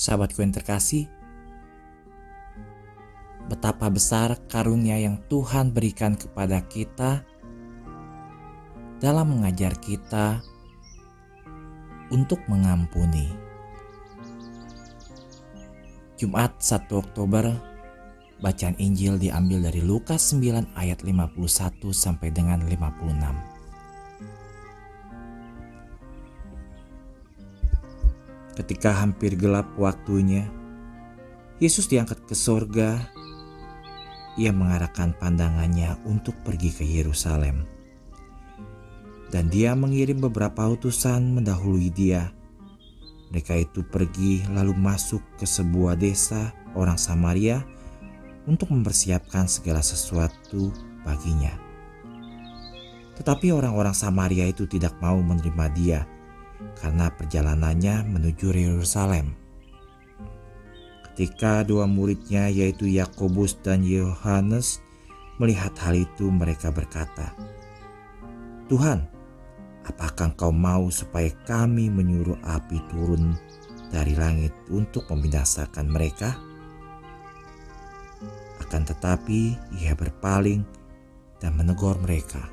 Sahabatku yang terkasih, betapa besar karunia yang Tuhan berikan kepada kita dalam mengajar kita untuk mengampuni. Jumat 1 Oktober bacaan Injil diambil dari Lukas 9 ayat 51 sampai dengan 56. Ketika hampir gelap waktunya, Yesus diangkat ke sorga. Ia mengarahkan pandangannya untuk pergi ke Yerusalem. Dan dia mengirim beberapa utusan mendahului dia. Mereka itu pergi lalu masuk ke sebuah desa orang Samaria untuk mempersiapkan segala sesuatu baginya. Tetapi orang-orang Samaria itu tidak mau menerima dia karena perjalanannya menuju Yerusalem. Ketika dua muridnya yaitu Yakobus dan Yohanes melihat hal itu mereka berkata, Tuhan, apakah engkau mau supaya kami menyuruh api turun dari langit untuk membinasakan mereka? Akan tetapi ia berpaling dan menegur mereka.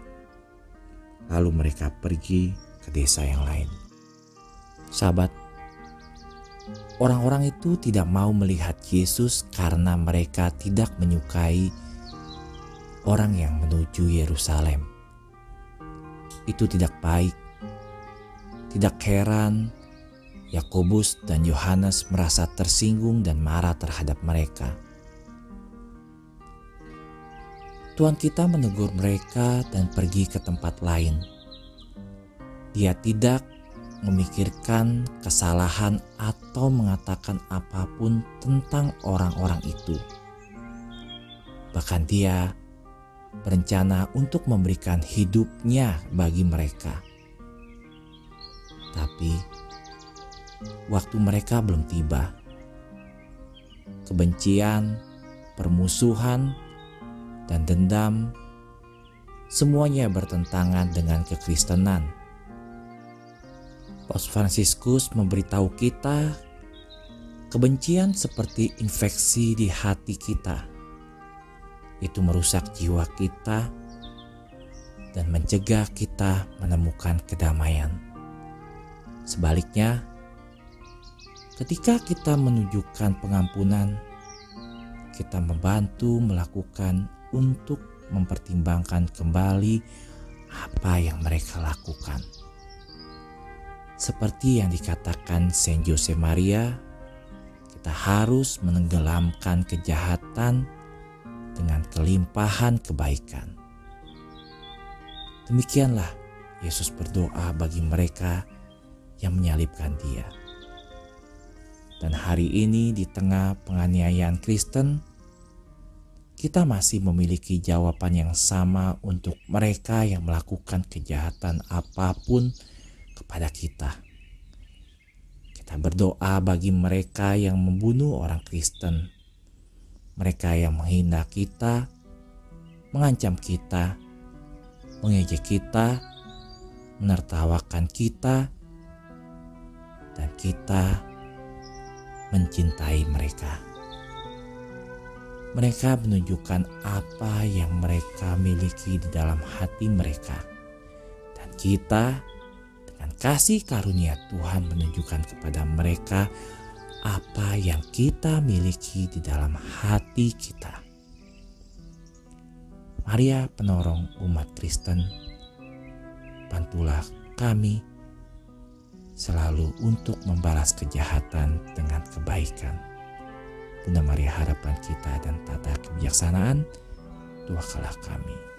Lalu mereka pergi ke desa yang lain. Sahabat, orang-orang itu tidak mau melihat Yesus karena mereka tidak menyukai orang yang menuju Yerusalem. Itu tidak baik. Tidak heran Yakobus dan Yohanes merasa tersinggung dan marah terhadap mereka. Tuhan kita menegur mereka dan pergi ke tempat lain. Dia tidak memikirkan kesalahan atau mengatakan apa pun tentang orang-orang itu. Bahkan dia berencana untuk memberikan hidupnya bagi mereka. Tapi waktu mereka belum tiba. Kebencian, permusuhan, dan dendam semuanya bertentangan dengan kekristenan Paus Fransiskus memberitahu kita kebencian seperti infeksi di hati kita. Itu merusak jiwa kita dan mencegah kita menemukan kedamaian. Sebaliknya, ketika kita menunjukkan pengampunan, kita membantu melakukan untuk mempertimbangkan kembali apa yang mereka lakukan. Seperti yang dikatakan Saint Jose Maria, kita harus menenggelamkan kejahatan dengan kelimpahan kebaikan. Demikianlah Yesus berdoa bagi mereka yang menyalibkan Dia. Dan hari ini, di tengah penganiayaan Kristen, kita masih memiliki jawaban yang sama untuk mereka yang melakukan kejahatan apa pun kepada kita. Kita berdoa bagi mereka yang membunuh orang Kristen, mereka yang menghina kita, mengancam kita, mengejek kita, menertawakan kita, dan kita mencintai mereka. Mereka menunjukkan apa yang mereka miliki di dalam hati mereka, dan kita kasih karunia Tuhan menunjukkan kepada mereka apa yang kita miliki di dalam hati kita. Maria penorong umat Kristen, bantulah kami selalu untuk membalas kejahatan dengan kebaikan. Bunda Maria harapan kita dan tata kebijaksanaan, doakanlah kami.